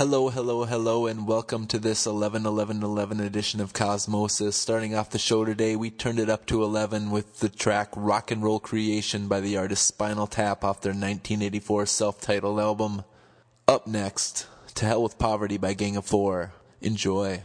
Hello, hello, hello, and welcome to this 11 11 11 edition of Cosmosis. Starting off the show today, we turned it up to 11 with the track Rock and Roll Creation by the artist Spinal Tap off their 1984 self titled album. Up next, To Hell with Poverty by Gang of Four. Enjoy.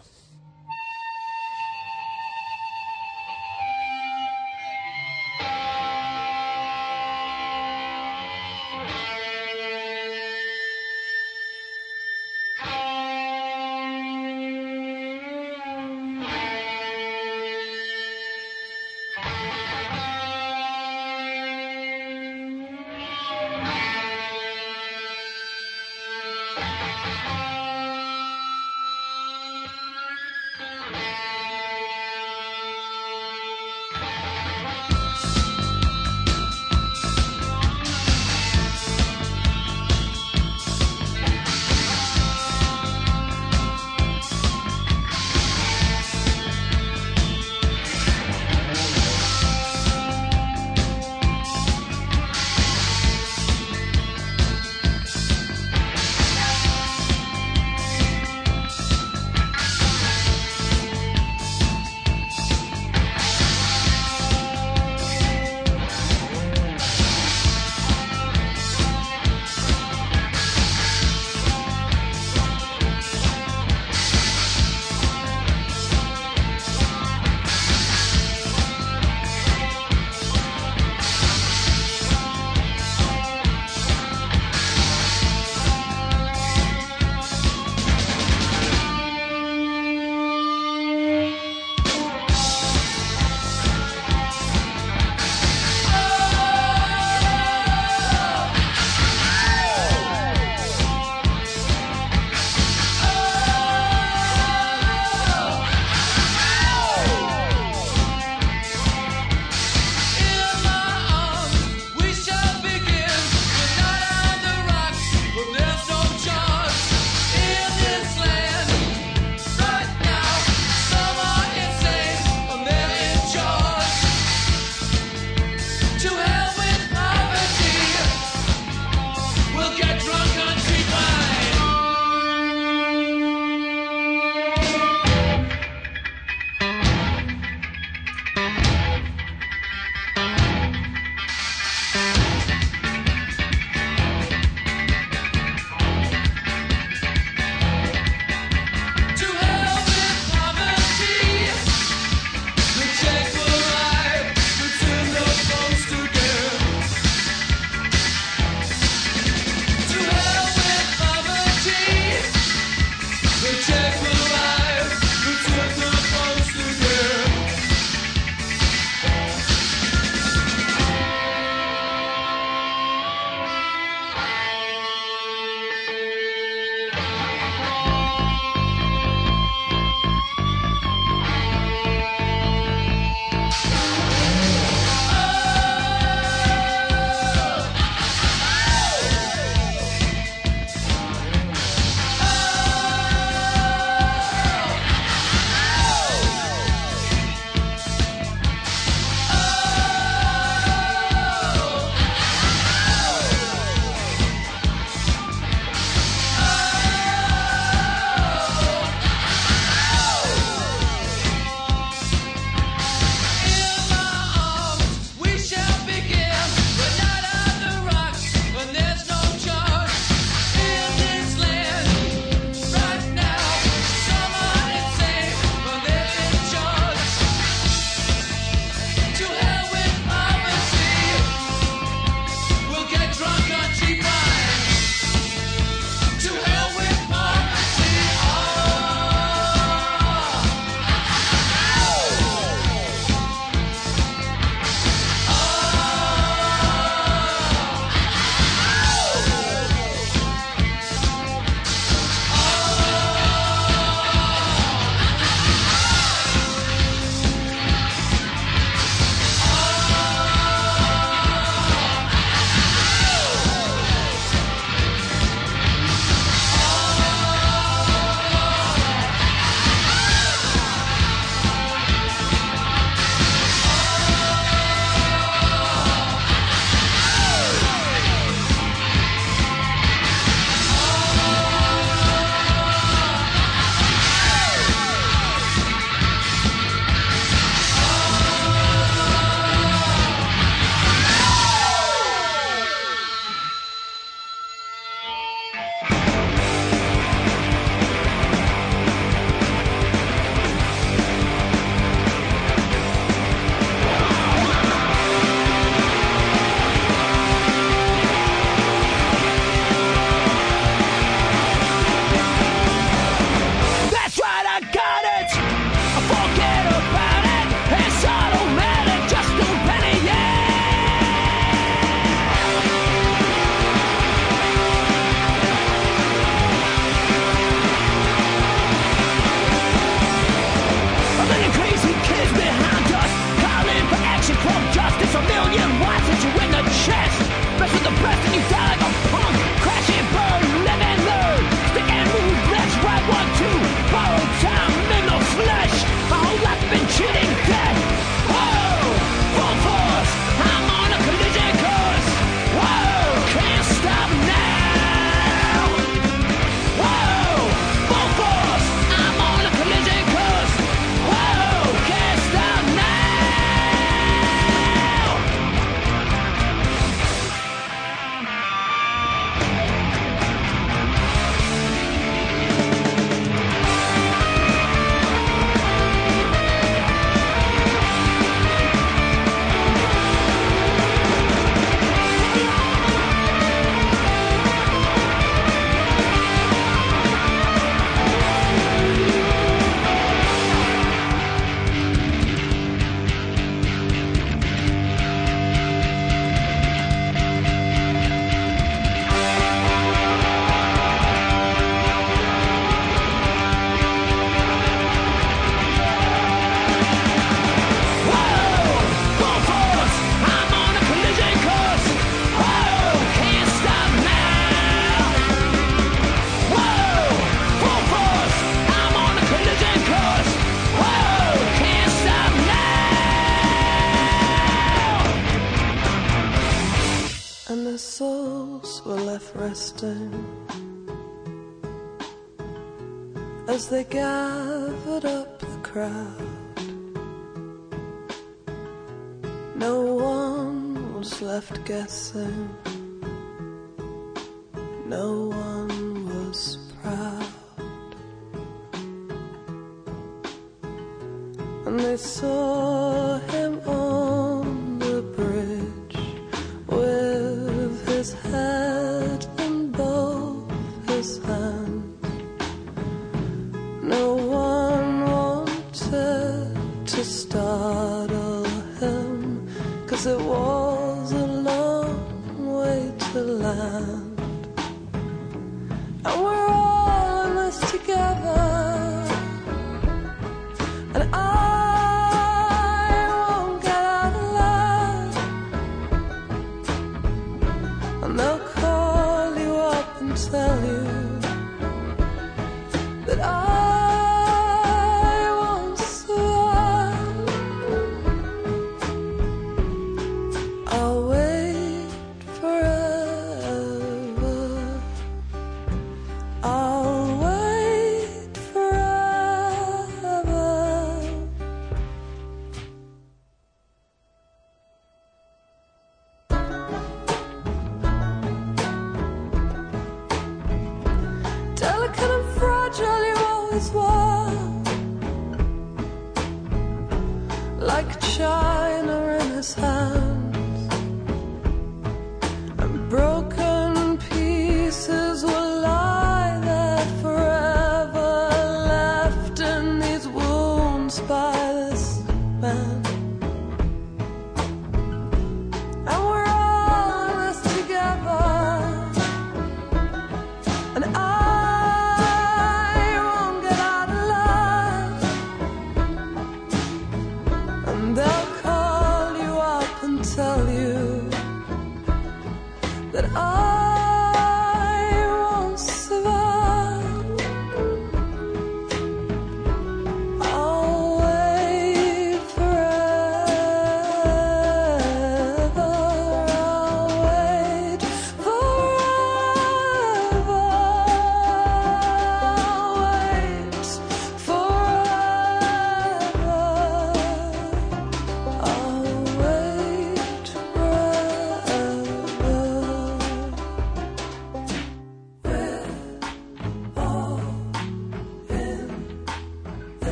guess.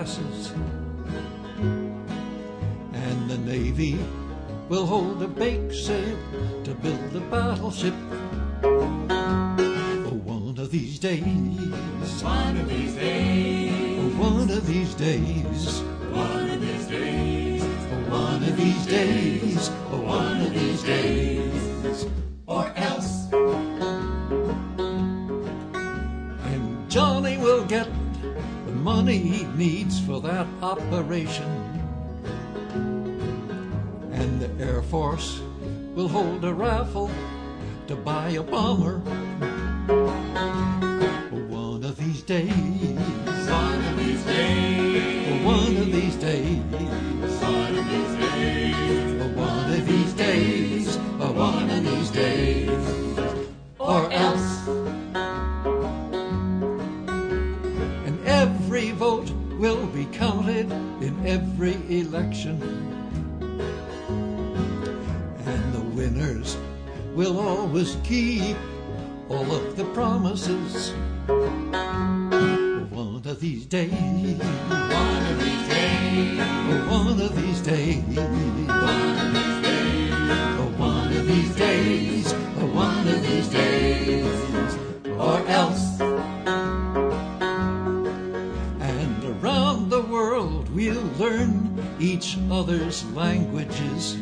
glasses. And the Navy will hold a bake sale to build a battleship. Oh, one of these days, one of these days, oh, one of these days, one of these days, oh, one of these days, one of these days. for that operation. And the Air Force will hold a raffle to buy a bomber. Days. One of these days. One of these days. One of these days. One of these days. Or else. And around the world we'll learn each other's languages.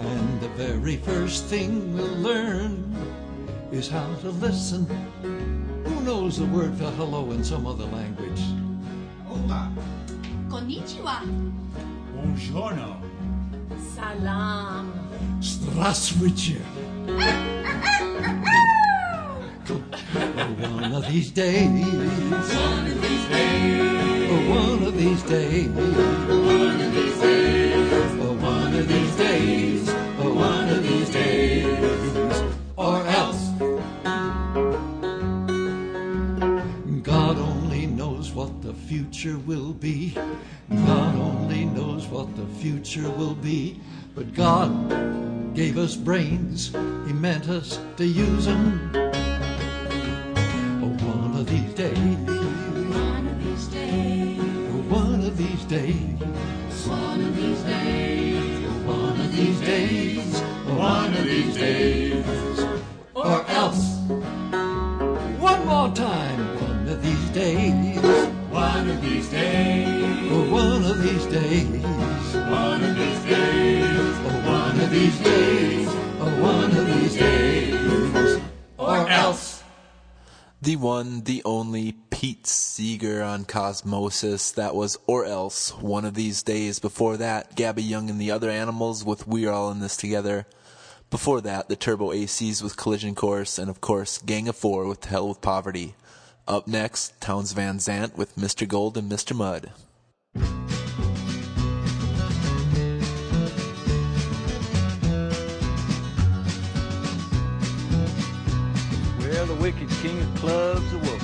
And the very first thing we'll learn is how to listen Who knows the word for hello in some other language? Hola. Konnichiwa. Buongiorno. Salam. Здравствуйте. One of these days. One of these days. One of these days. One of these days. Future will be. But God gave us brains. He meant us to use them. Oh, one of these days. One of these days. Oh, one of these days. One of these days. Oh, one of these days. Oh, one of these days. Or else. One more time. One of these days. One of these days. One of these days. One of these days. Oh, one of these days. Oh, one of these days. Or else. The one, the only Pete Seeger on Cosmosis. That was Or Else, one of these days. Before that, Gabby Young and the Other Animals with We're All in This Together. Before that, the Turbo ACs with Collision Course, and of course, Gang of Four with Hell with Poverty. Up next, Townes Van Zandt with Mr. Gold and Mr. Mud. Well, the wicked king of clubs awoke,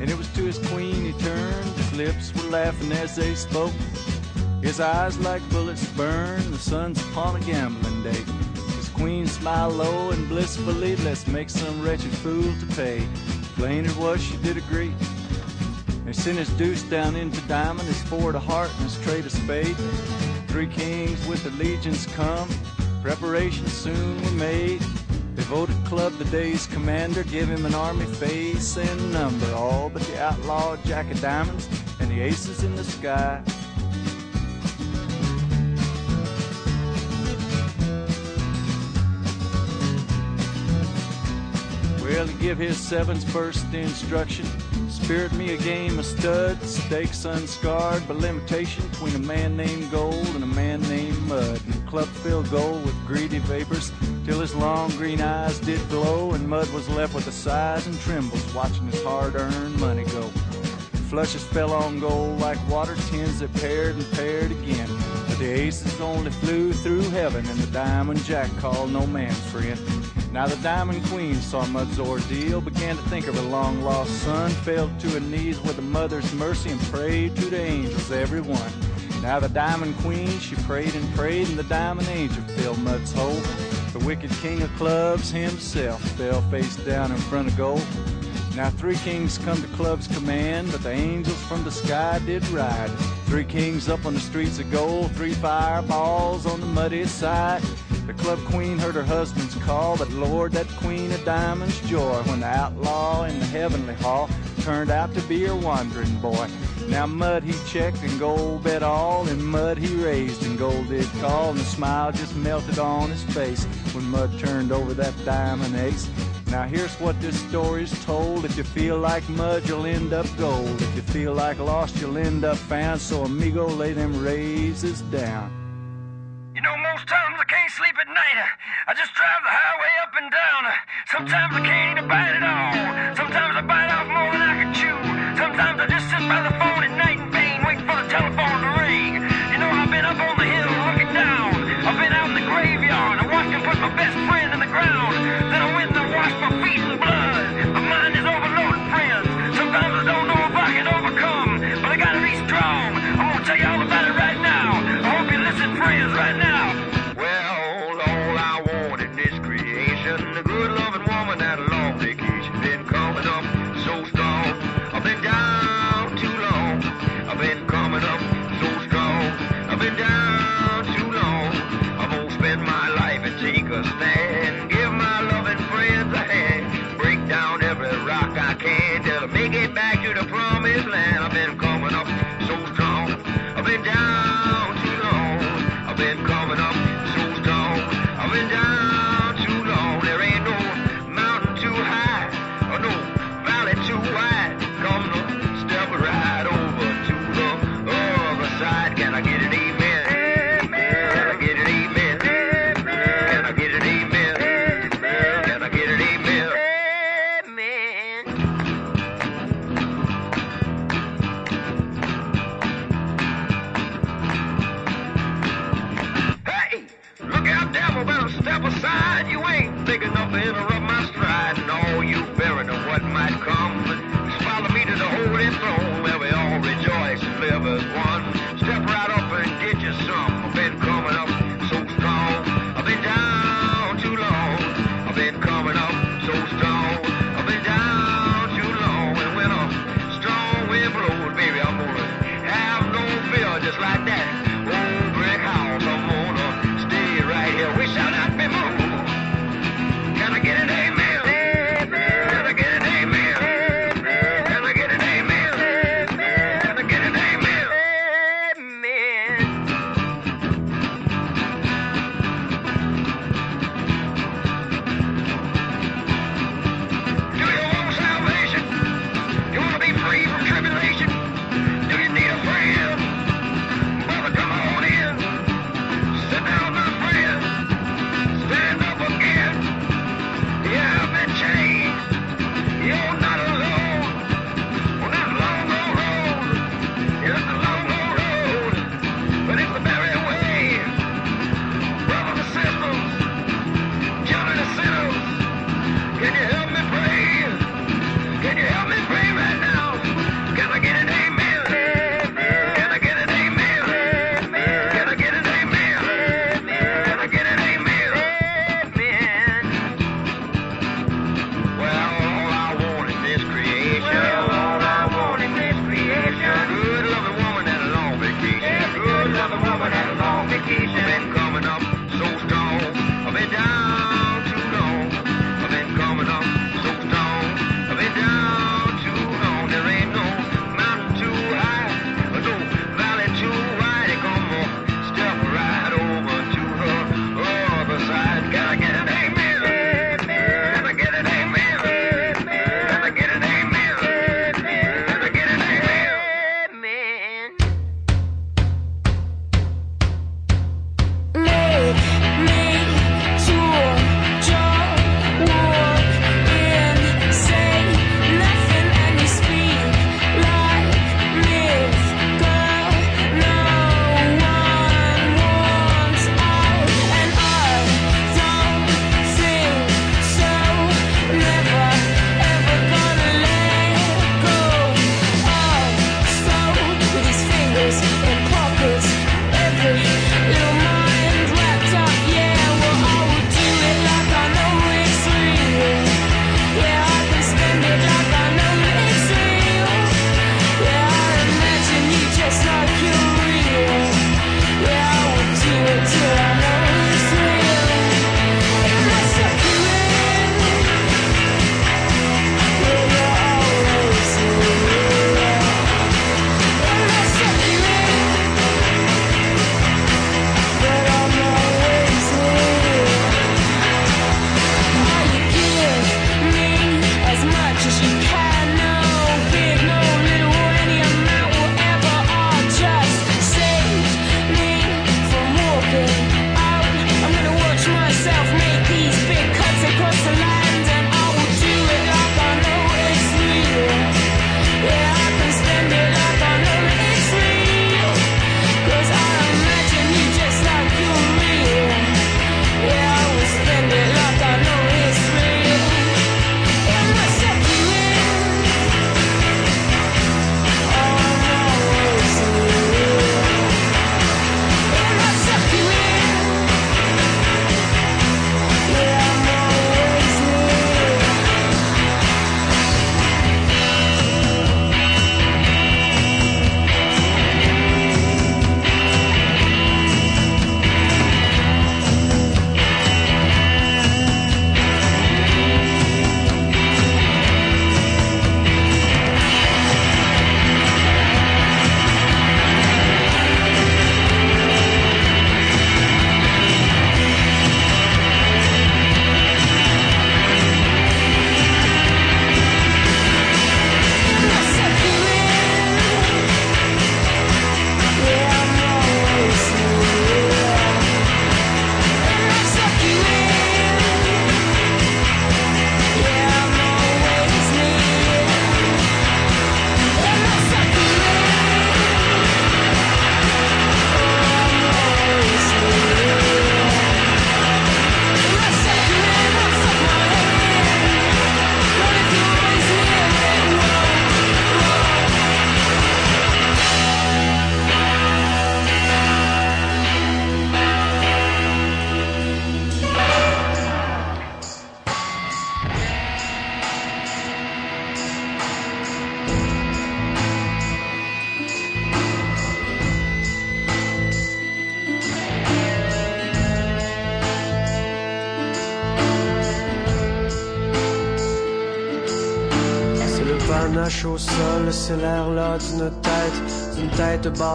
and it was to his queen he turned. His lips were laughing as they spoke. His eyes like bullets burn. The sun's upon a gambling day. His queen smiled low and blissfully. Let's make some wretched fool to pay. Plain it was, she did agree. And sent his deuce down into diamond, his four to heart, and his trade of spade. Three kings with their legions come. Preparations soon were made. They voted Club the day's commander, give him an army face and number. All but the outlaw Jack of Diamonds and the aces in the sky. Well, he give his sevens first instruction. Spirit me a game of studs, stakes unscarred by limitation between a man named Gold and a man named Mud. And the club filled Gold with greedy vapors till his long green eyes did glow, and Mud was left with the sighs and trembles watching his hard-earned money go. Flushes fell on Gold like water tins that paired and paired again. But the aces only flew through heaven, and the diamond jack called no man friend. Now the Diamond Queen saw Mud's ordeal, began to think of her long lost son, fell to her knees with a mother's mercy and prayed to the angels, every one. Now the Diamond Queen, she prayed and prayed, and the Diamond Angel filled Mud's hole. The wicked king of clubs himself fell face down in front of gold. Now three kings come to club's command, but the angels from the sky did ride. Three kings up on the streets of gold, three fireballs on the muddy side. The club queen heard her husband's call, but Lord, that queen of diamonds joy when the outlaw in the heavenly hall turned out to be her wandering boy. Now mud he checked and gold bet all, and mud he raised and gold did call, and the smile just melted on his face when mud turned over that diamond ace. Now here's what this story's told. If you feel like mud, you'll end up gold. If you feel like lost, you'll end up found. So amigo, lay them raises down. You know, most times I can't sleep at night. I just drive the highway up and down. Sometimes I can't even bite it all. Sometimes I bite off more than I can chew. Sometimes I just sit by the phone at night in pain, waiting for the telephone to ring. You know, I've been up on the hill looking down. I've been out in the graveyard. I watched him put my best friend in the ground.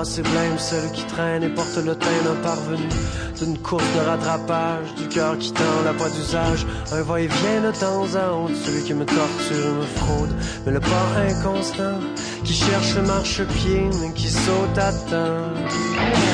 C'est blême, celle qui traîne et porte le teint d'un parvenu. D'une course de rattrapage, du cœur qui tend la voie d'usage. Un va-et-vient de temps à autre, celui qui me torture me fraude. Mais le port inconstant, qui cherche le marche-pied, mais qui saute à temps.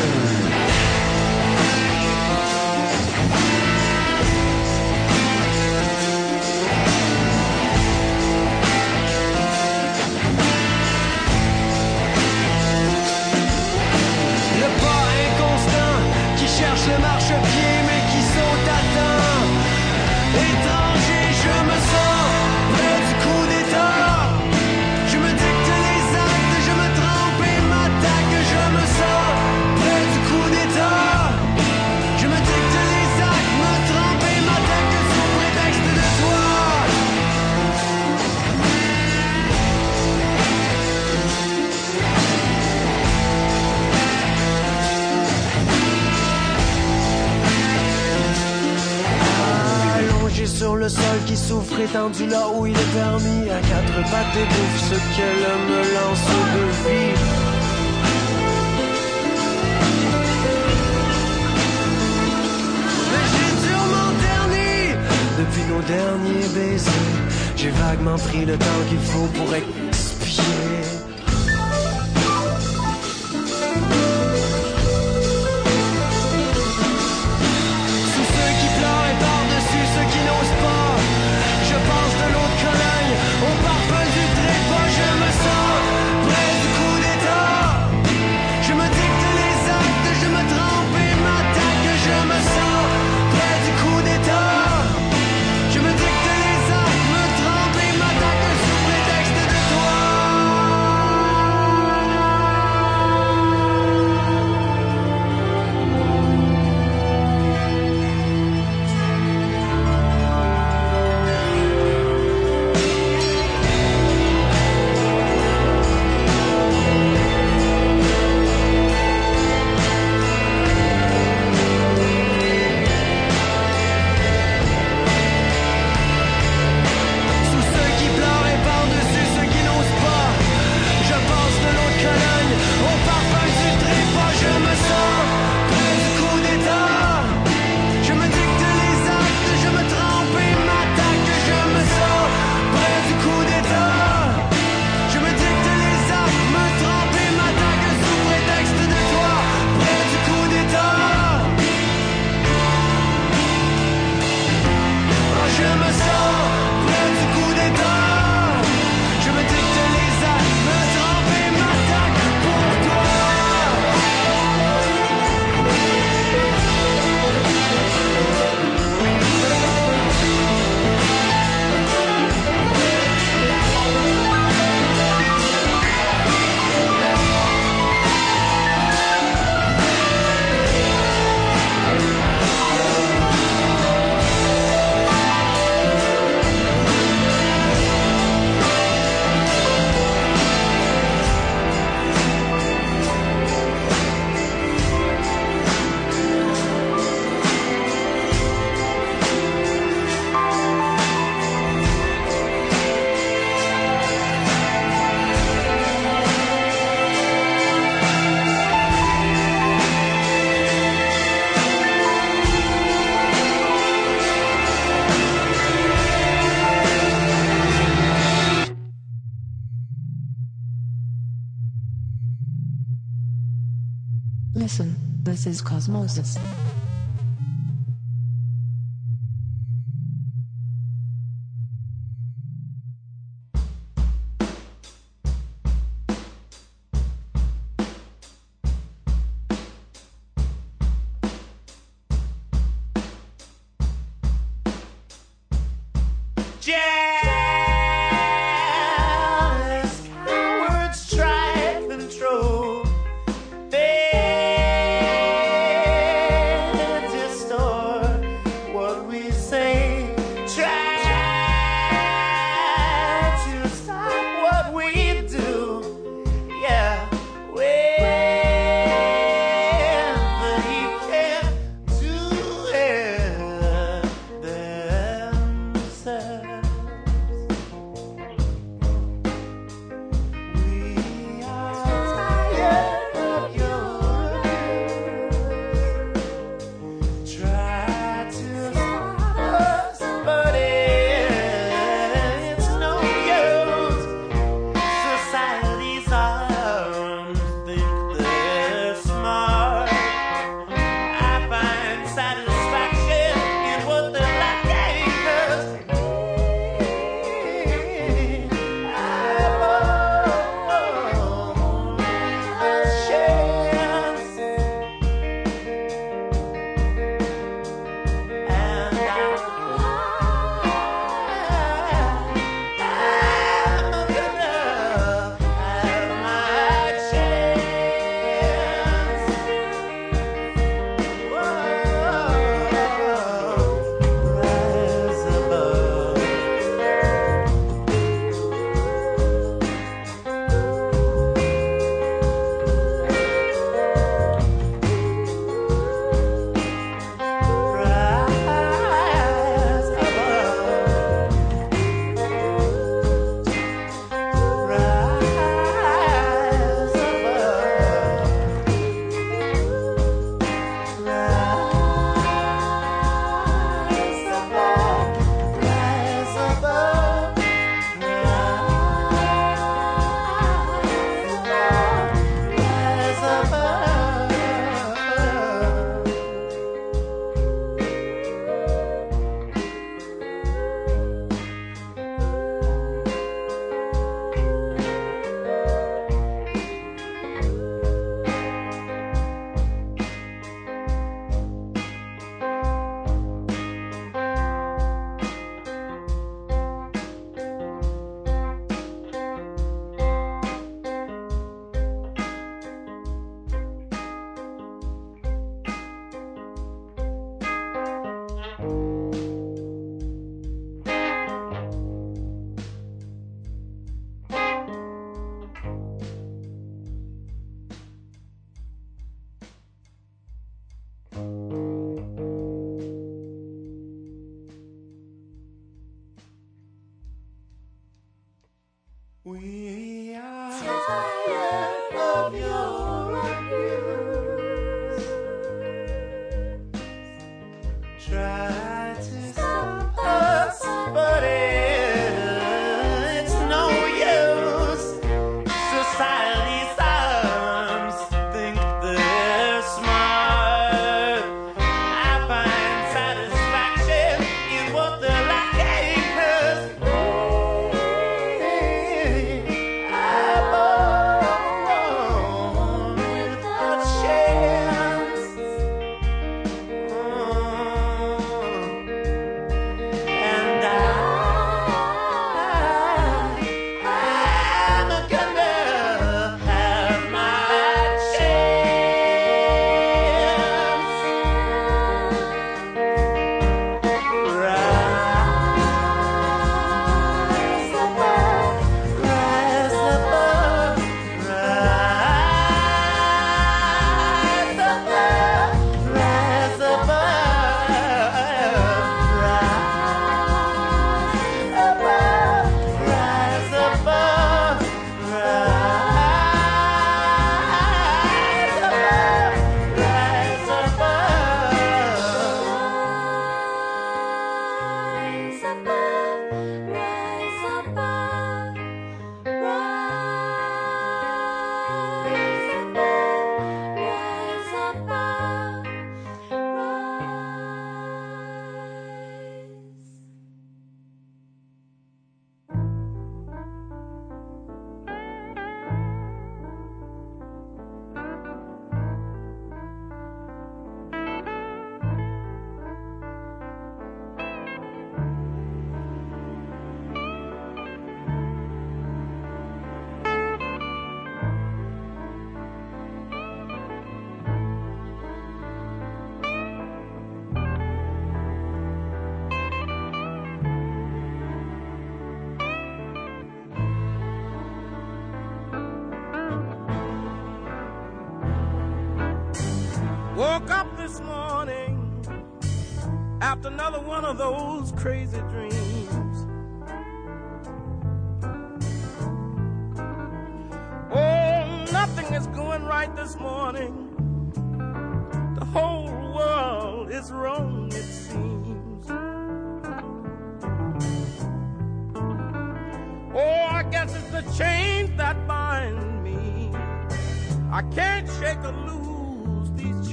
sur le sol qui s'ouvre étendu là où il est permis. À quatre pattes et bouffe ce que l'homme lance au défi. Mais j'ai durement terni depuis nos derniers baisers. J'ai vaguement pris le temps qu'il faut pour être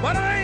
But I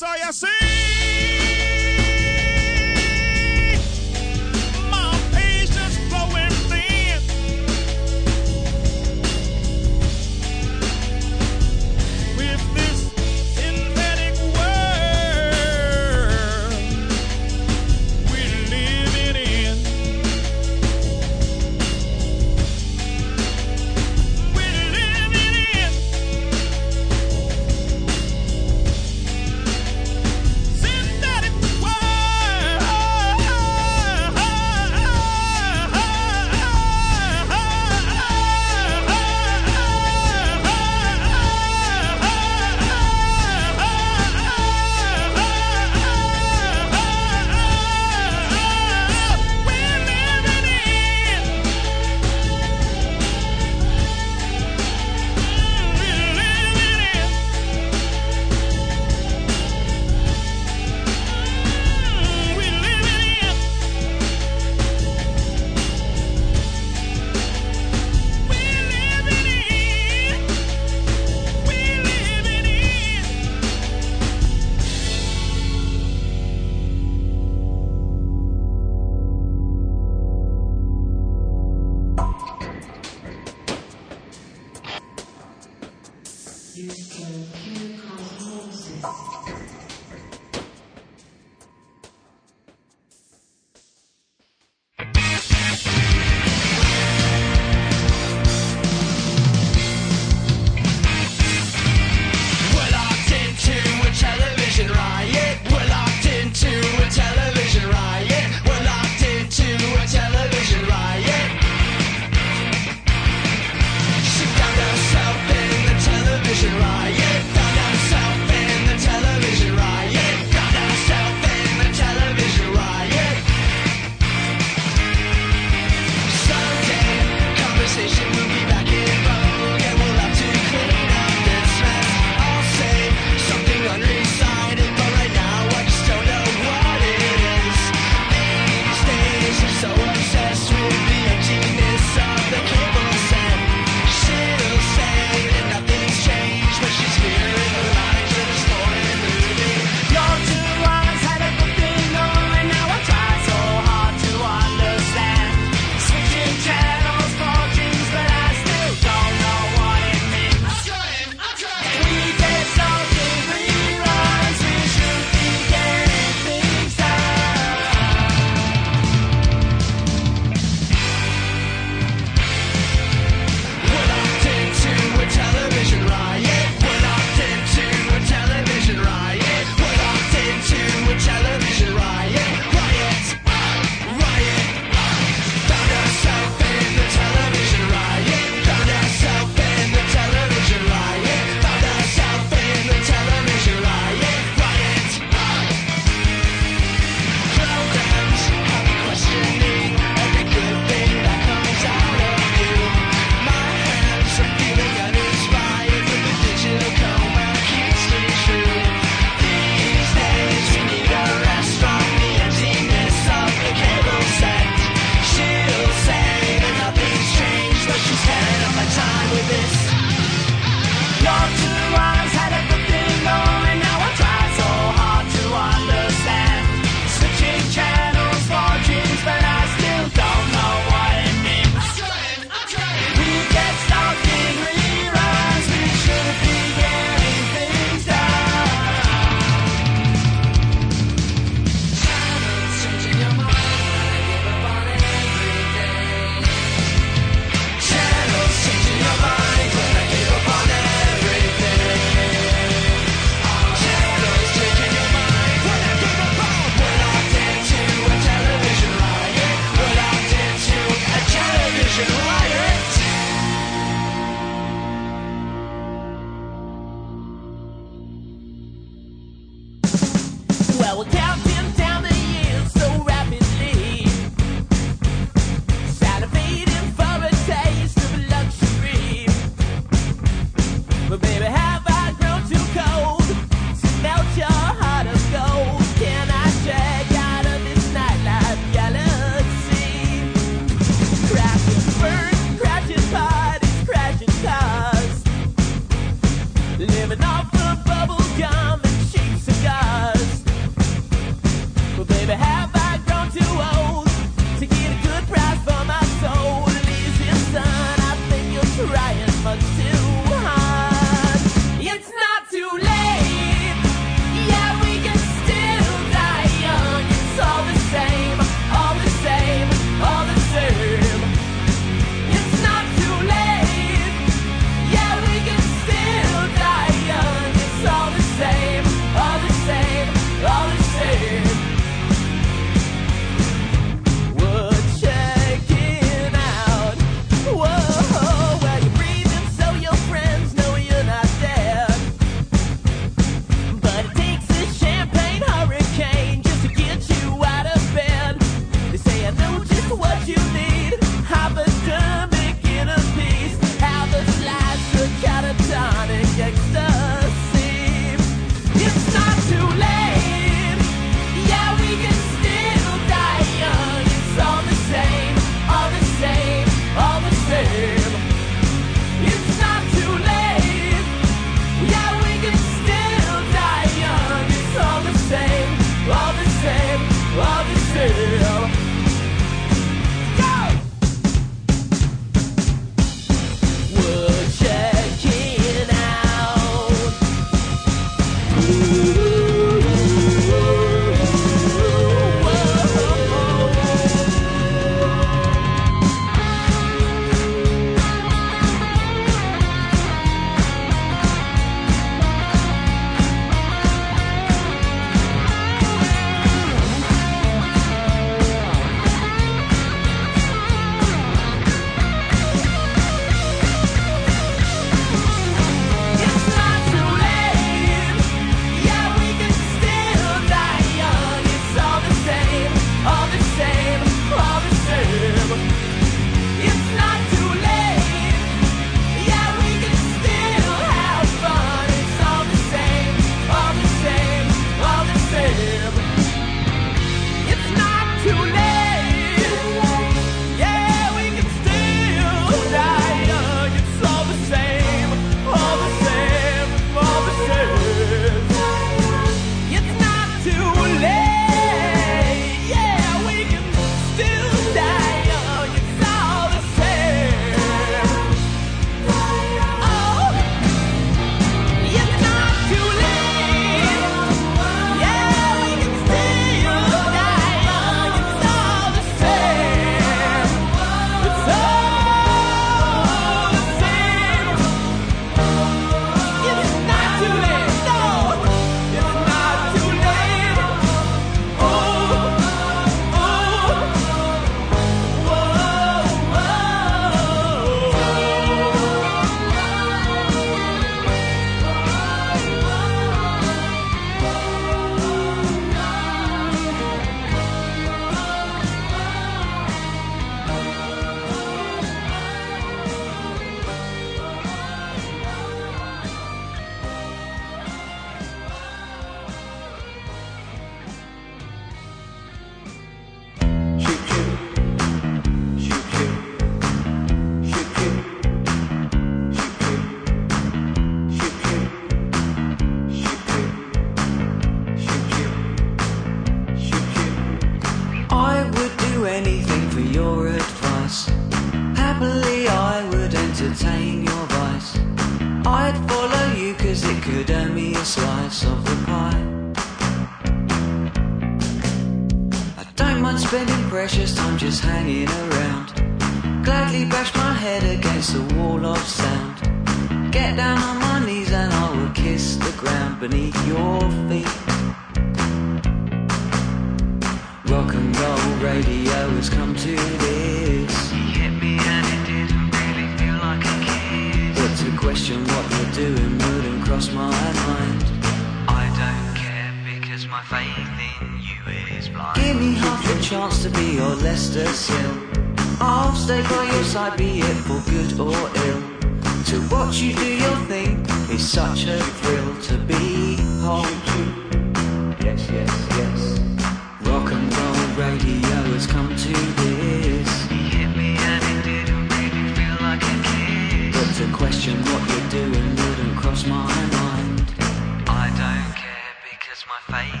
uma faísca.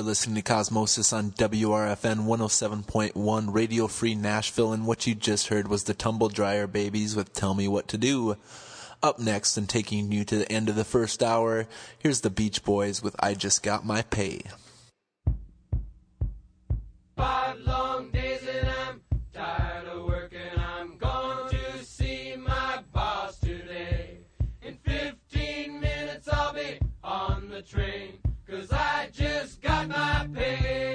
are listening to Cosmosis on WRFN 107.1 Radio Free Nashville, and what you just heard was the Tumble Dryer Babies with Tell Me What to Do. Up next, and taking you to the end of the first hour, here's the Beach Boys with I Just Got My Pay. Five long days and I'm tired of working. I'm going to see my boss today. In 15 minutes, I'll be on the train, cause I my pay.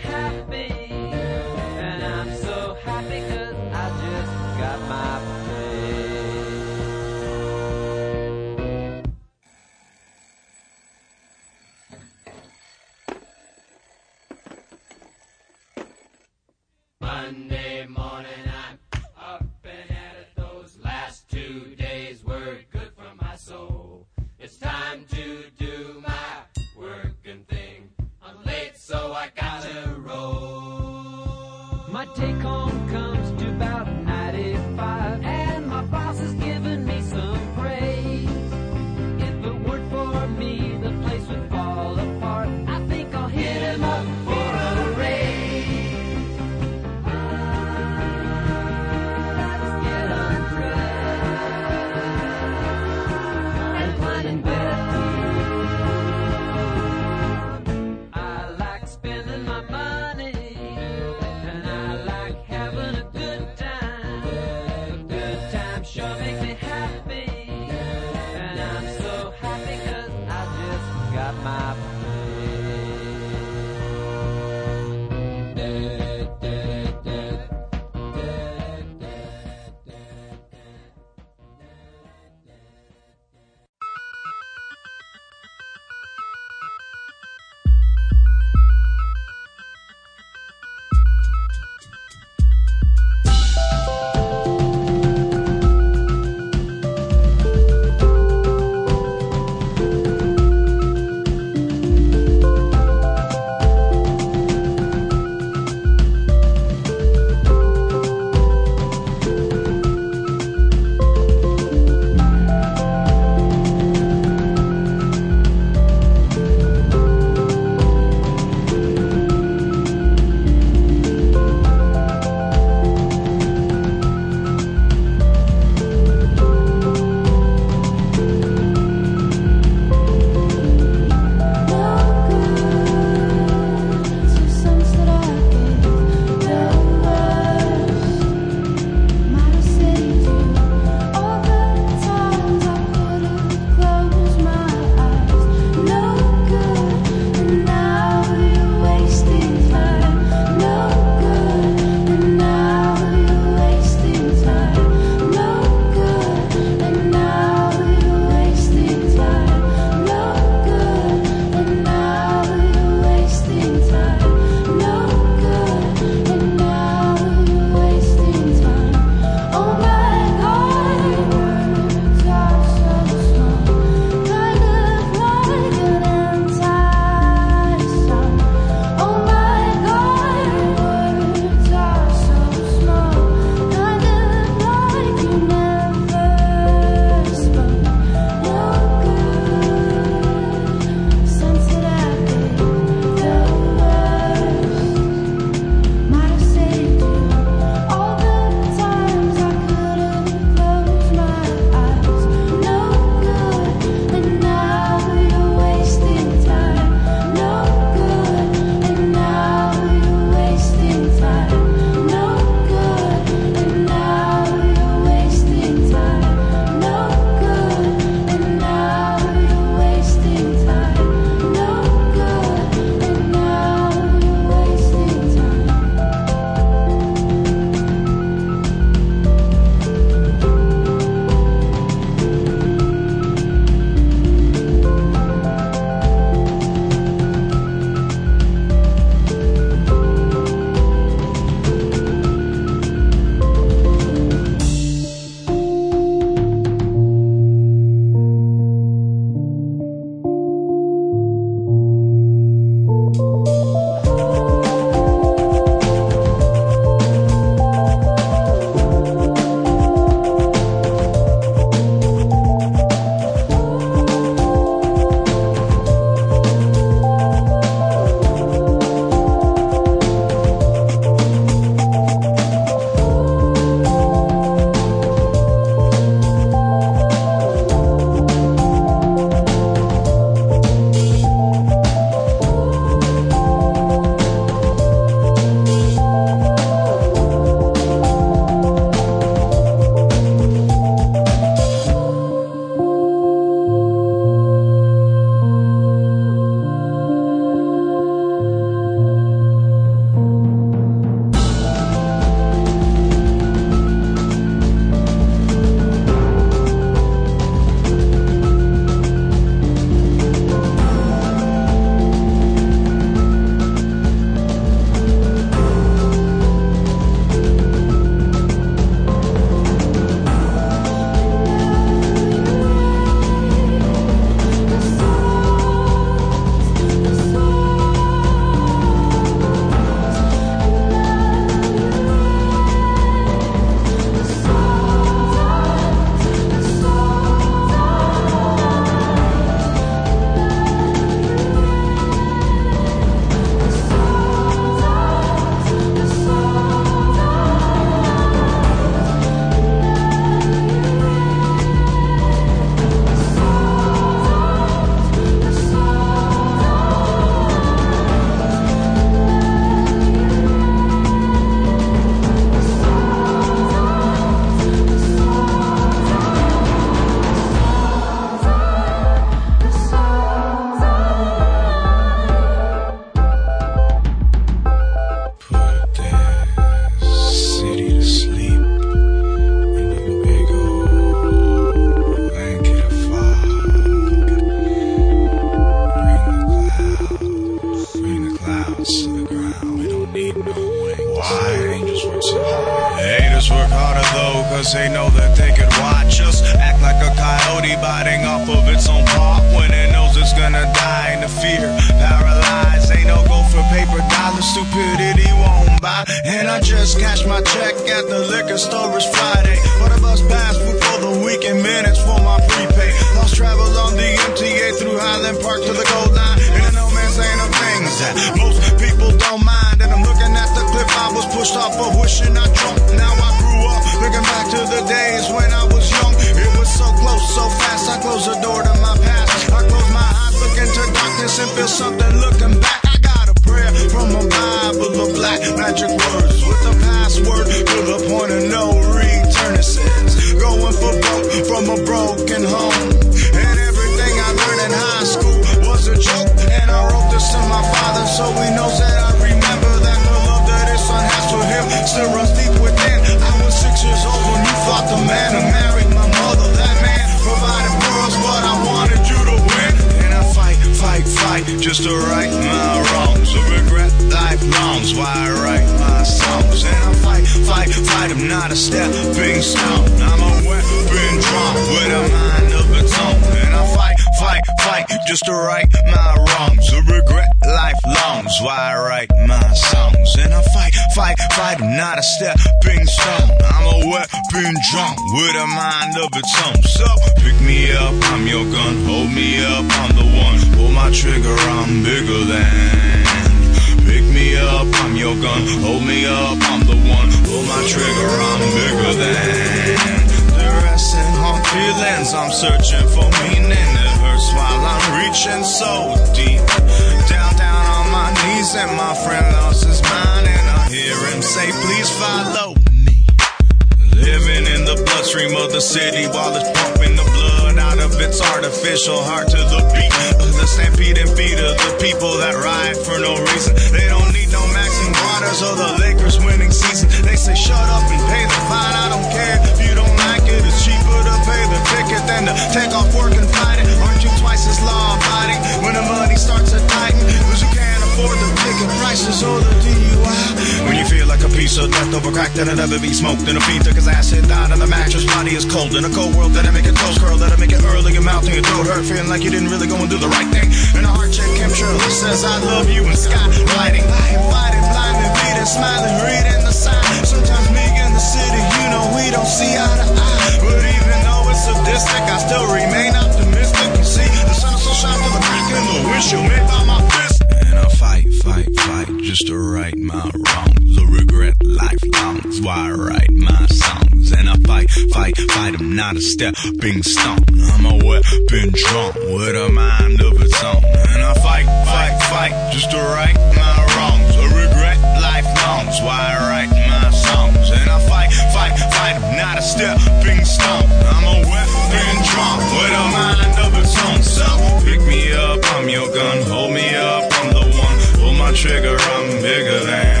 Why I write my songs and I fight, fight, fight. I'm not a stepping stone. I'm a weapon drunk with a mind of its own. And I fight, fight, fight just to right my wrongs. I regret lifelong. That's why I write my songs and I fight, fight, fight. I'm not a stepping stone. I'm a weapon drunk with a mind of its own. So pick me up, I'm your gun. Hold me up, I'm the one. Pull my trigger, I'm bigger than.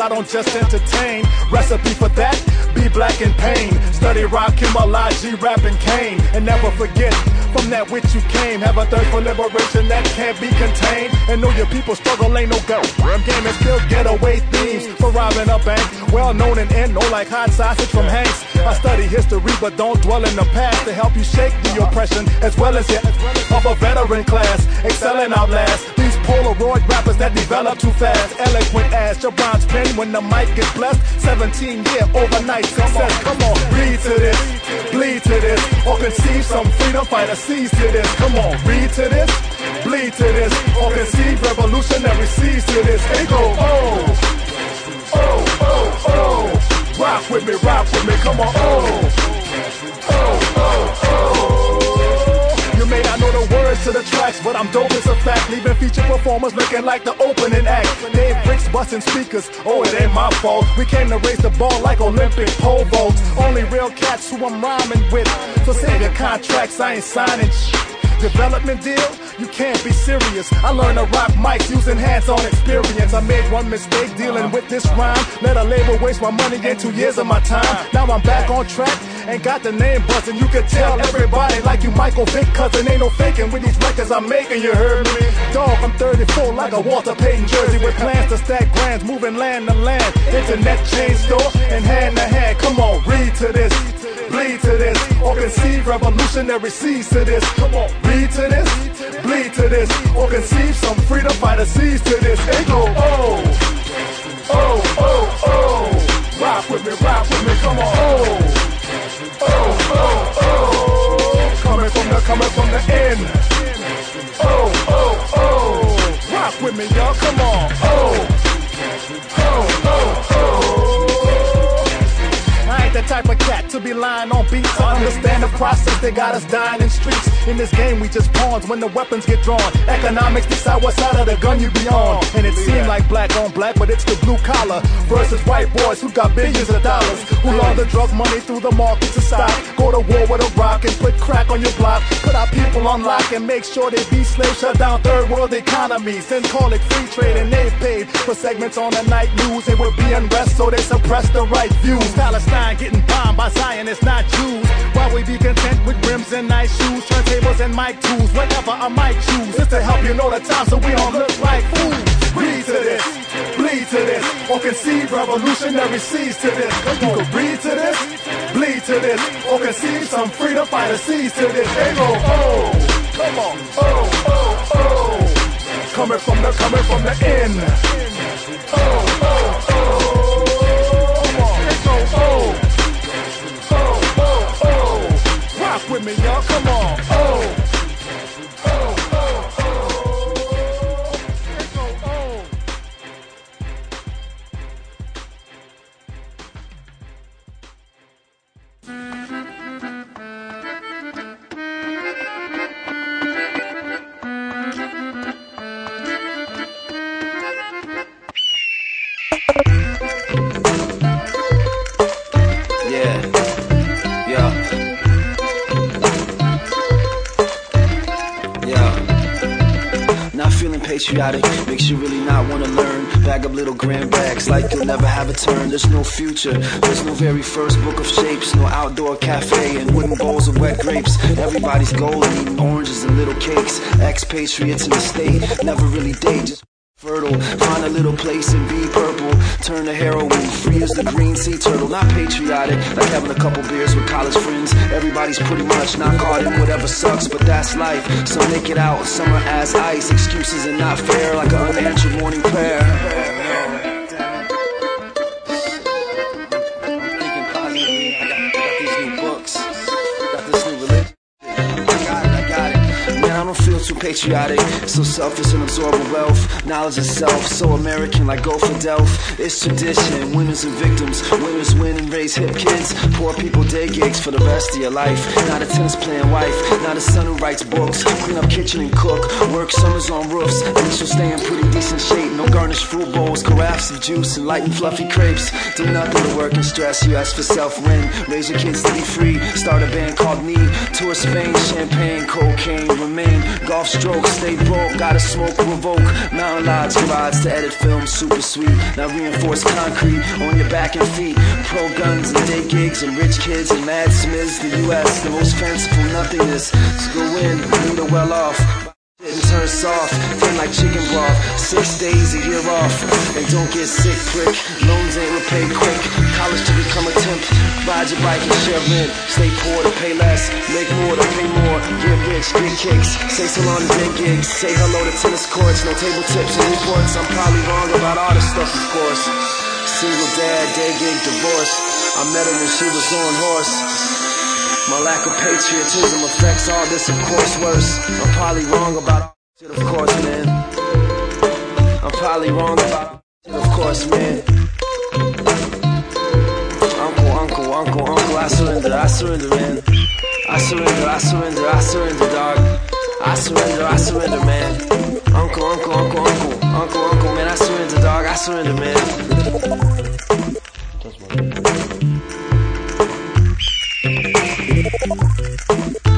I don't just Your contracts, I ain't signing. Development deal? You can't be serious. I learned to rock mics using hands-on experience. I made one mistake dealing with this rhyme. Let a label waste my money and two years of my time. Now I'm back on track and got the name buzzing. You can tell everybody like you Michael Vick, cousin. Ain't no faking with these records I'm making. You heard me? Dog, I'm 34 like a Walter Payton jersey with plans to stack grands, moving land to land. Internet chain store and hand to hand. Come on, read to this bleed to this, or conceive revolutionary seeds to this. Come on, read to this, bleed to this, or conceive some freedom fighter seeds to this. They go, oh, oh, oh, oh. Rock with me, rock with me, come on, oh, oh, oh, oh. Coming from the, coming from the end. Oh, oh, oh. Rock with me, y'all, come on, oh, oh, oh. The type of cat to be lying on beats. I understand the process, they got us dying in streets. In this game, we just pawns when the weapons get drawn. Economics decide what side of the gun you be on. And it seemed like black on black, but it's the blue collar versus white boys who got billions of dollars. Who launder the drug money through the markets of stock. Go to war with a rock and put crack on your block. Put our people on lock and make sure they be slaves. Shut down third world economies. Then call it free trade and they paid for segments on the night news. It would be unrest, so they suppress the right views. Palestine getting bombed by Zionists, not Jews. While we be content with rims and nice shoes, turntables and mic tools, whatever I might choose. Just to help you know the time so we don't look like fools. Read to this, bleed to this, or conceive revolutionary seeds to this. You can read to this, bleed to this, or conceive some freedom fighter seeds to this. They go, oh, come on, oh, oh, oh. Coming from the, coming from the end. Oh, oh. With me, y'all. Come on. Oh. Oh, patriotic makes you really not want to learn. Bag up little grand bags like you'll never have a turn. There's no future. There's no very first book of shapes. No outdoor cafe and wooden bowls of wet grapes. Everybody's golden, eating oranges and little cakes. Expatriates in the state never really date. Fertile. Find a little place and be purple. Turn to heroin, free as the green sea turtle. Not patriotic, like having a couple beers with college friends. Everybody's pretty much not caught in whatever sucks, but that's life. Some make it out, some are as ice. Excuses are not fair, like an unanswered morning prayer. Don't feel too patriotic, so selfish and absorbing wealth. Knowledge itself, so American like go for Delph. It's tradition, winners and victims. Winners win and raise hip kids. Poor people day gigs for the rest of your life. Not a tennis playing wife, not a son who writes books. Clean up kitchen and cook. Work summers on roofs. You'll stay in pretty decent shape. No garnished fruit bowls, carafes of juice, and light and fluffy crepes. Do nothing to work and stress. You ask for self win. Raise your kids to be free. Start a band called Me. Tour Spain, champagne, cocaine, remain. Golf strokes, stay broke. Gotta smoke, revoke. Mountain lodge, rides to edit film, super sweet. Now reinforced concrete on your back and feet. Pro guns and day gigs and rich kids and mad smiths. The U.S. the most fanciful nothingness. Go in, lead well off. And turn soft, thin like chicken broth. Six days, a year off. And don't get sick, prick. Loans ain't repaid quick. College to become a temp. Ride your bike and share rent. Stay poor to pay less. Make more to pay more. Get rich, get kicks. Say salon to day gigs. Say hello to tennis courts. No table tips and reports. I'm probably wrong about all this stuff, of course. Single dad, day gig, divorce. I met her when she was on horse. My lack of patriotism affects all this, of course, worse. I'm probably wrong about shit, of course, man. I'm probably wrong about shit, of course, man. Uncle, uncle, uncle, uncle, I surrender, I surrender, man. I surrender, I surrender, I surrender, dog. I surrender, I surrender, man. Uncle, uncle, uncle, uncle, uncle, uncle, man, I surrender, dog. I surrender, man. フフフ。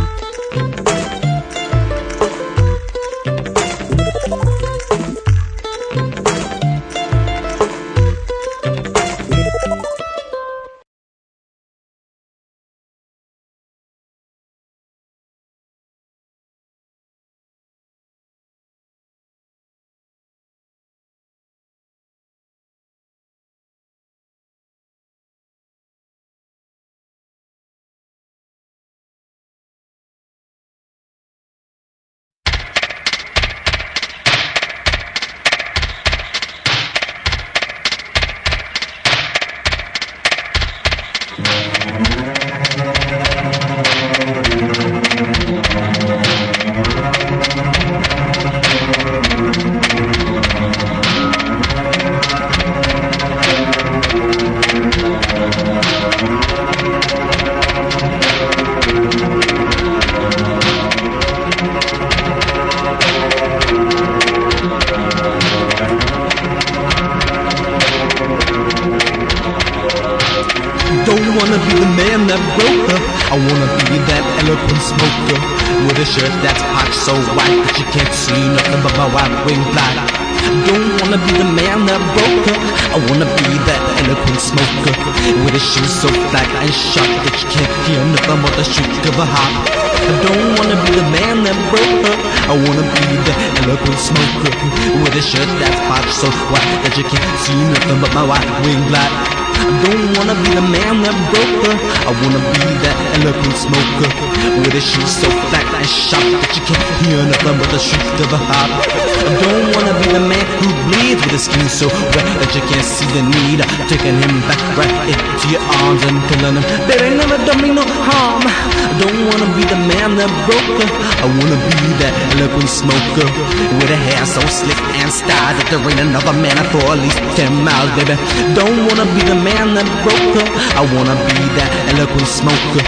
For at least 10 miles, baby. Don't wanna be the man that broke her. I wanna be that eloquent smoker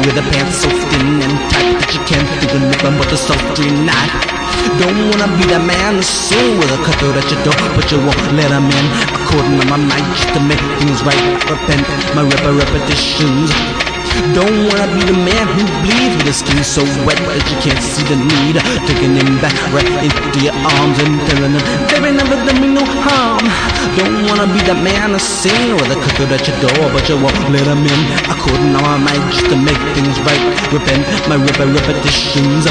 with a pants so thin and tight that you can't feel nothing but the sultry night. Don't wanna be the man that's soon with a cutthroat at your door, but you won't let him in. According to my mind, just to make things right, repent my rep repetitions. Don't wanna be the man who bleeds with his skin so wet that you can't see the need. Taking him back right into your arms and telling him, baby, never done me no harm. Don't wanna be the man to sing with a cooker at your door, but you won't let him in. According to my mind, just to make things right. Repent my rep repetitions.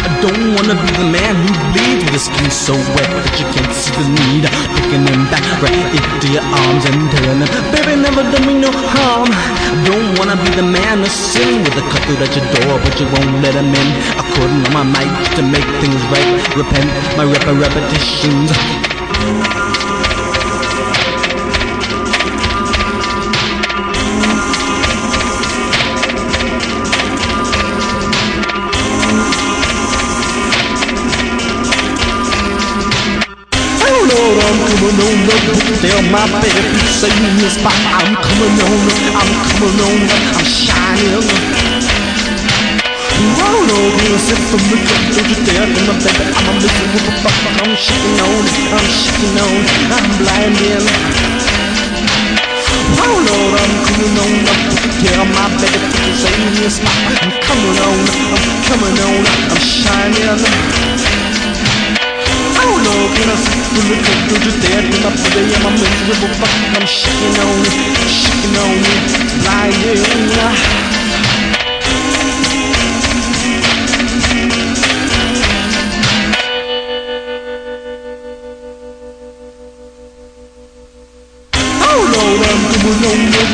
I don't wanna be the man his skin so wet that you can't see the need. Picking them back right into your arms and telling him, baby, never done me no harm. Don't wanna be the man to sin with a through at your door, but you won't let him in. I couldn't to my might to make things right. Repent my rep repetitions. Up, tell my baby say me spot. I'm coming on I'm coming on I'm shining. Over, sip from the cup, don't you dare to my baby. I'm a miserable fuck, I'm shaking on I'm shaking on I'm blinding. Oh Lord, I'm coming on up, tell my baby say me spot. I'm coming on, I'm coming on, I'm shining. See through the cup, don't you dare to my baby. I'm a miserable fuck, I'm shaking on it, shaking on it, Lord, I'm coming on up.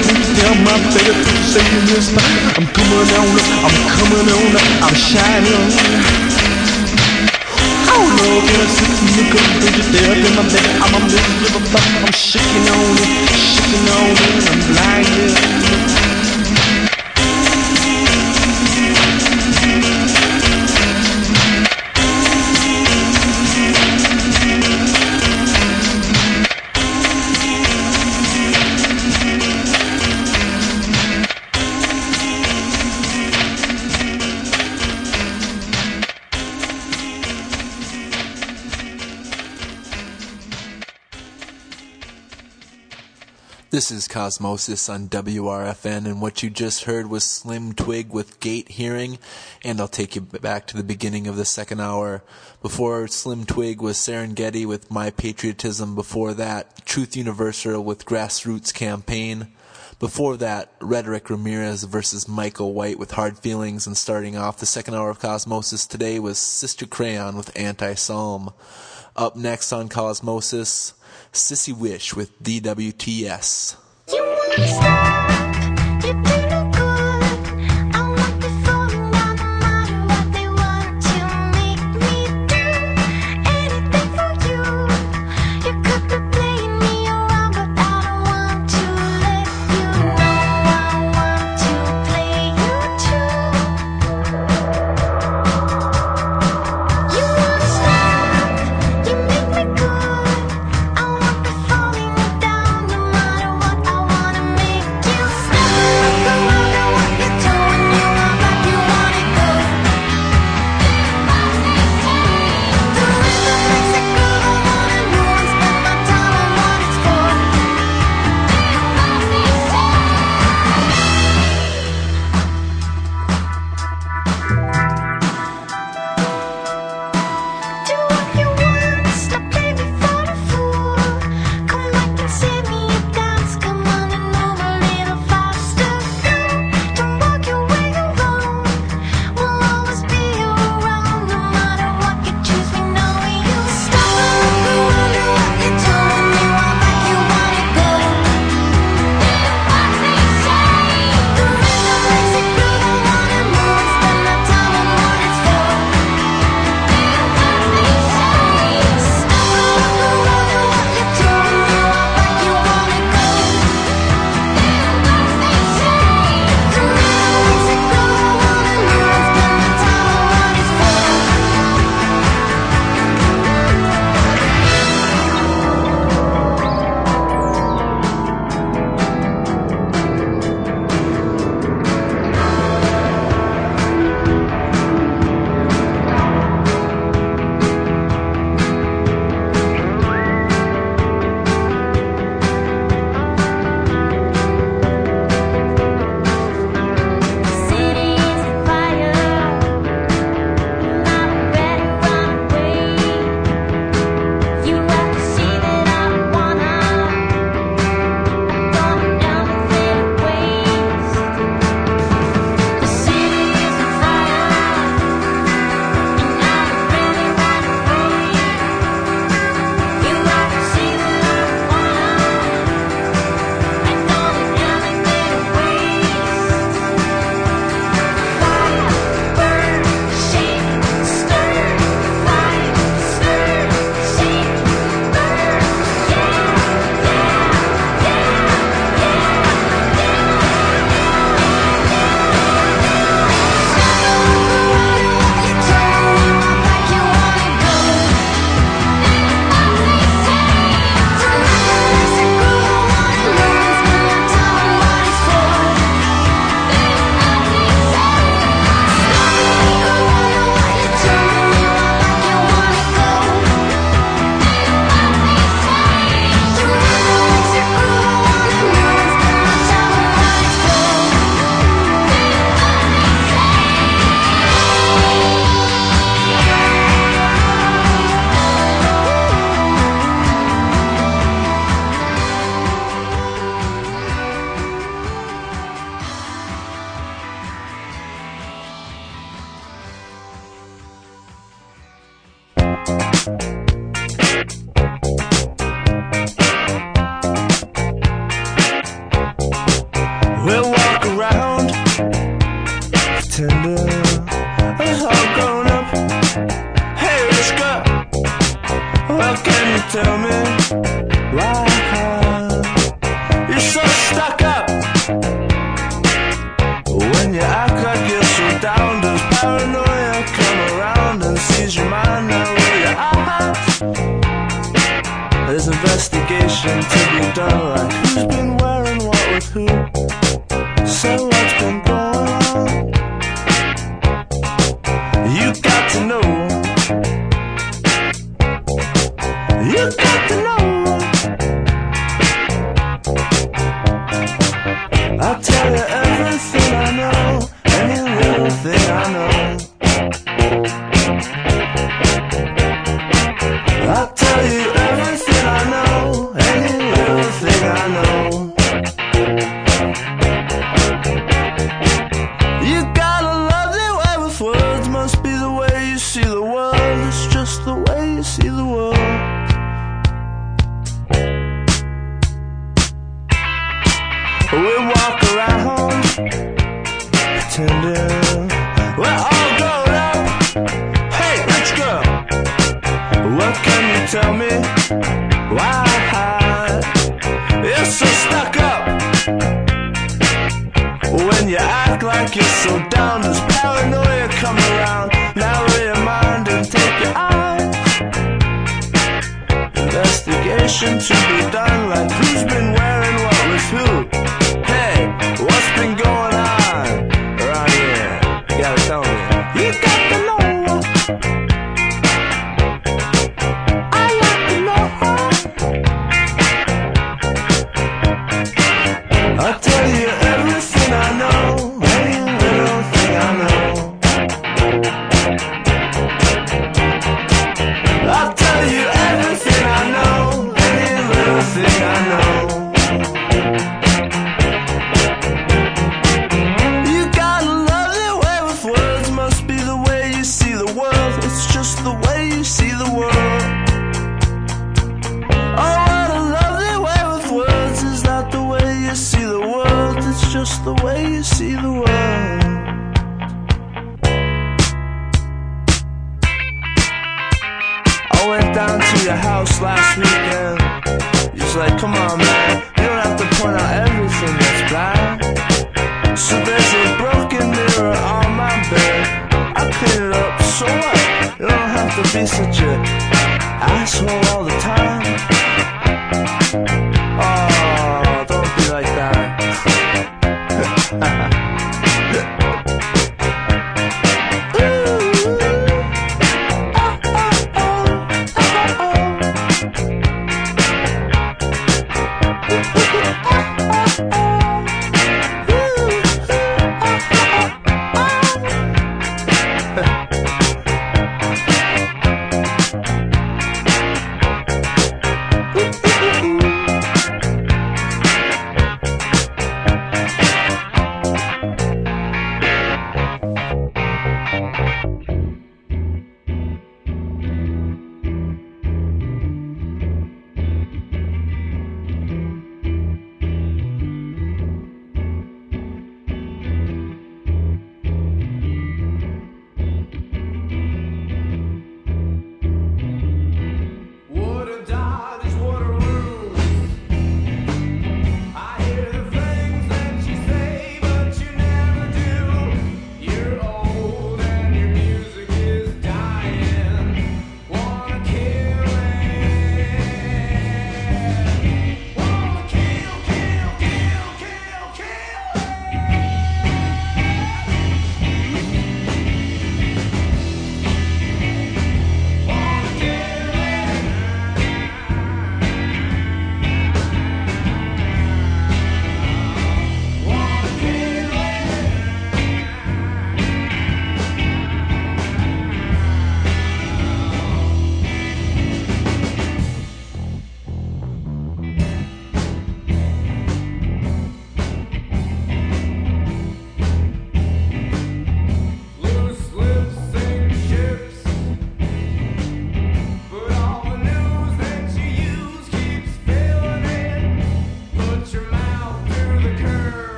I'm coming on up. I'm coming on up. I'm shining. Oh Lord, can I sit in the cup? Don't you dare be my baby. I'm a miserable fuck. I'm shaking on it, shaking on it. I'm blinded. This is Cosmosis on WRFN, and what you just heard was Slim Twig with Gate Hearing, and I'll take you back to the beginning of the second hour. Before Slim Twig was Serengeti with My Patriotism, before that, Truth Universal with Grassroots Campaign. Before that, Rhetoric Ramirez versus Michael White with Hard Feelings, and starting off the second hour of Cosmosis today was Sister Crayon with Anti Psalm. Up next on Cosmosis, Sissy Wish with DWTS.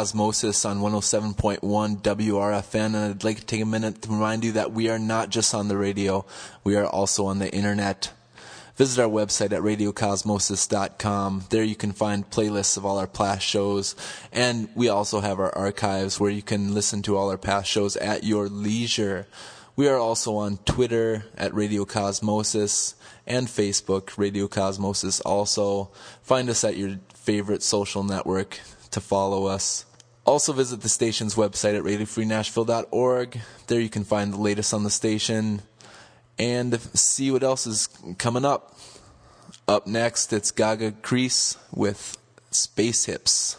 Cosmosis on 107.1 WRFN, and I'd like to take a minute to remind you that we are not just on the radio, we are also on the internet. Visit our website at radiocosmosis.com. There you can find playlists of all our past shows, and we also have our archives where you can listen to all our past shows at your leisure. We are also on Twitter at Radio Cosmosis and Facebook, Radio Cosmosis also. Find us at your favorite social network to follow us. Also visit the station's website at radiofreenashville.org. There you can find the latest on the station and see what else is coming up. Up next, it's Gaga Crease with Space Hips.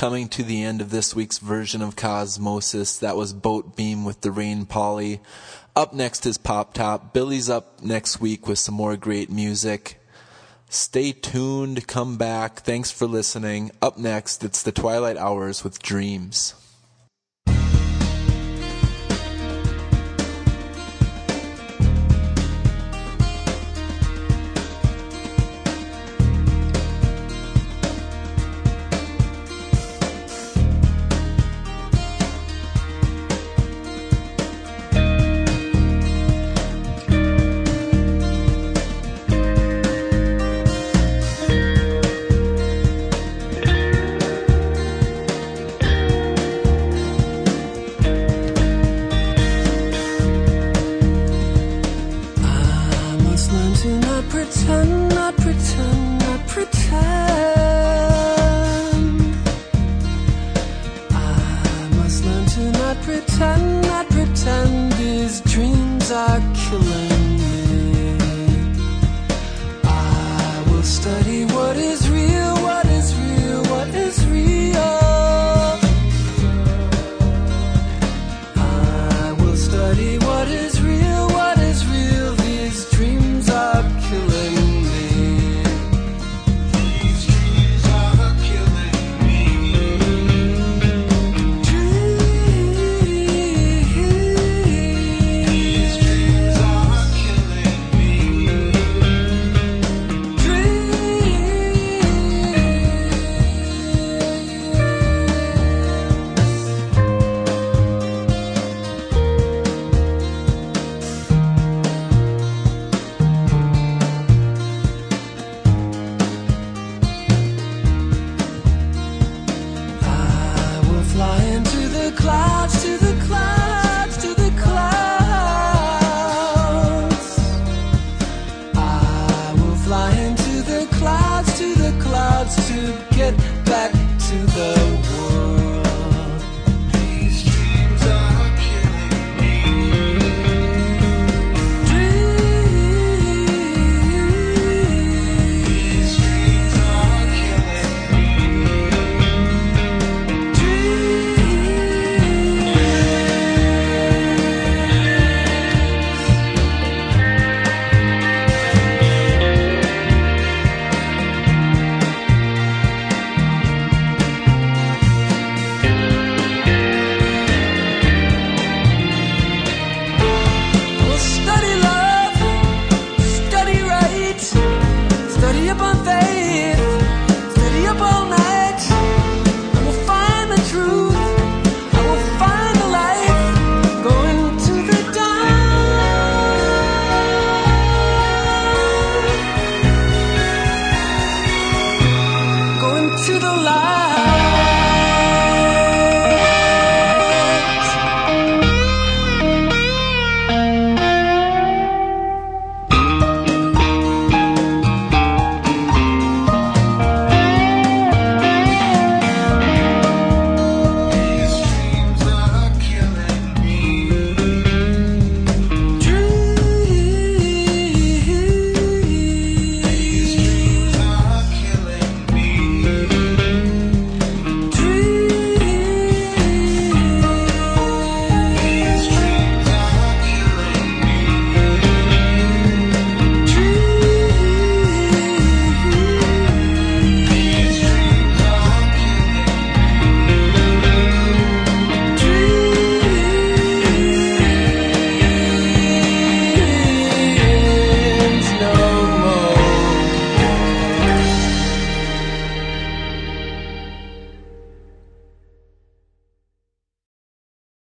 Coming to the end of this week's version of Cosmosis, that was Boat Beam with the Rain Polly. Up next is Pop Top. Billy's up next week with some more great music. Stay tuned, come back. Thanks for listening. Up next, it's the Twilight Hours with Dreams.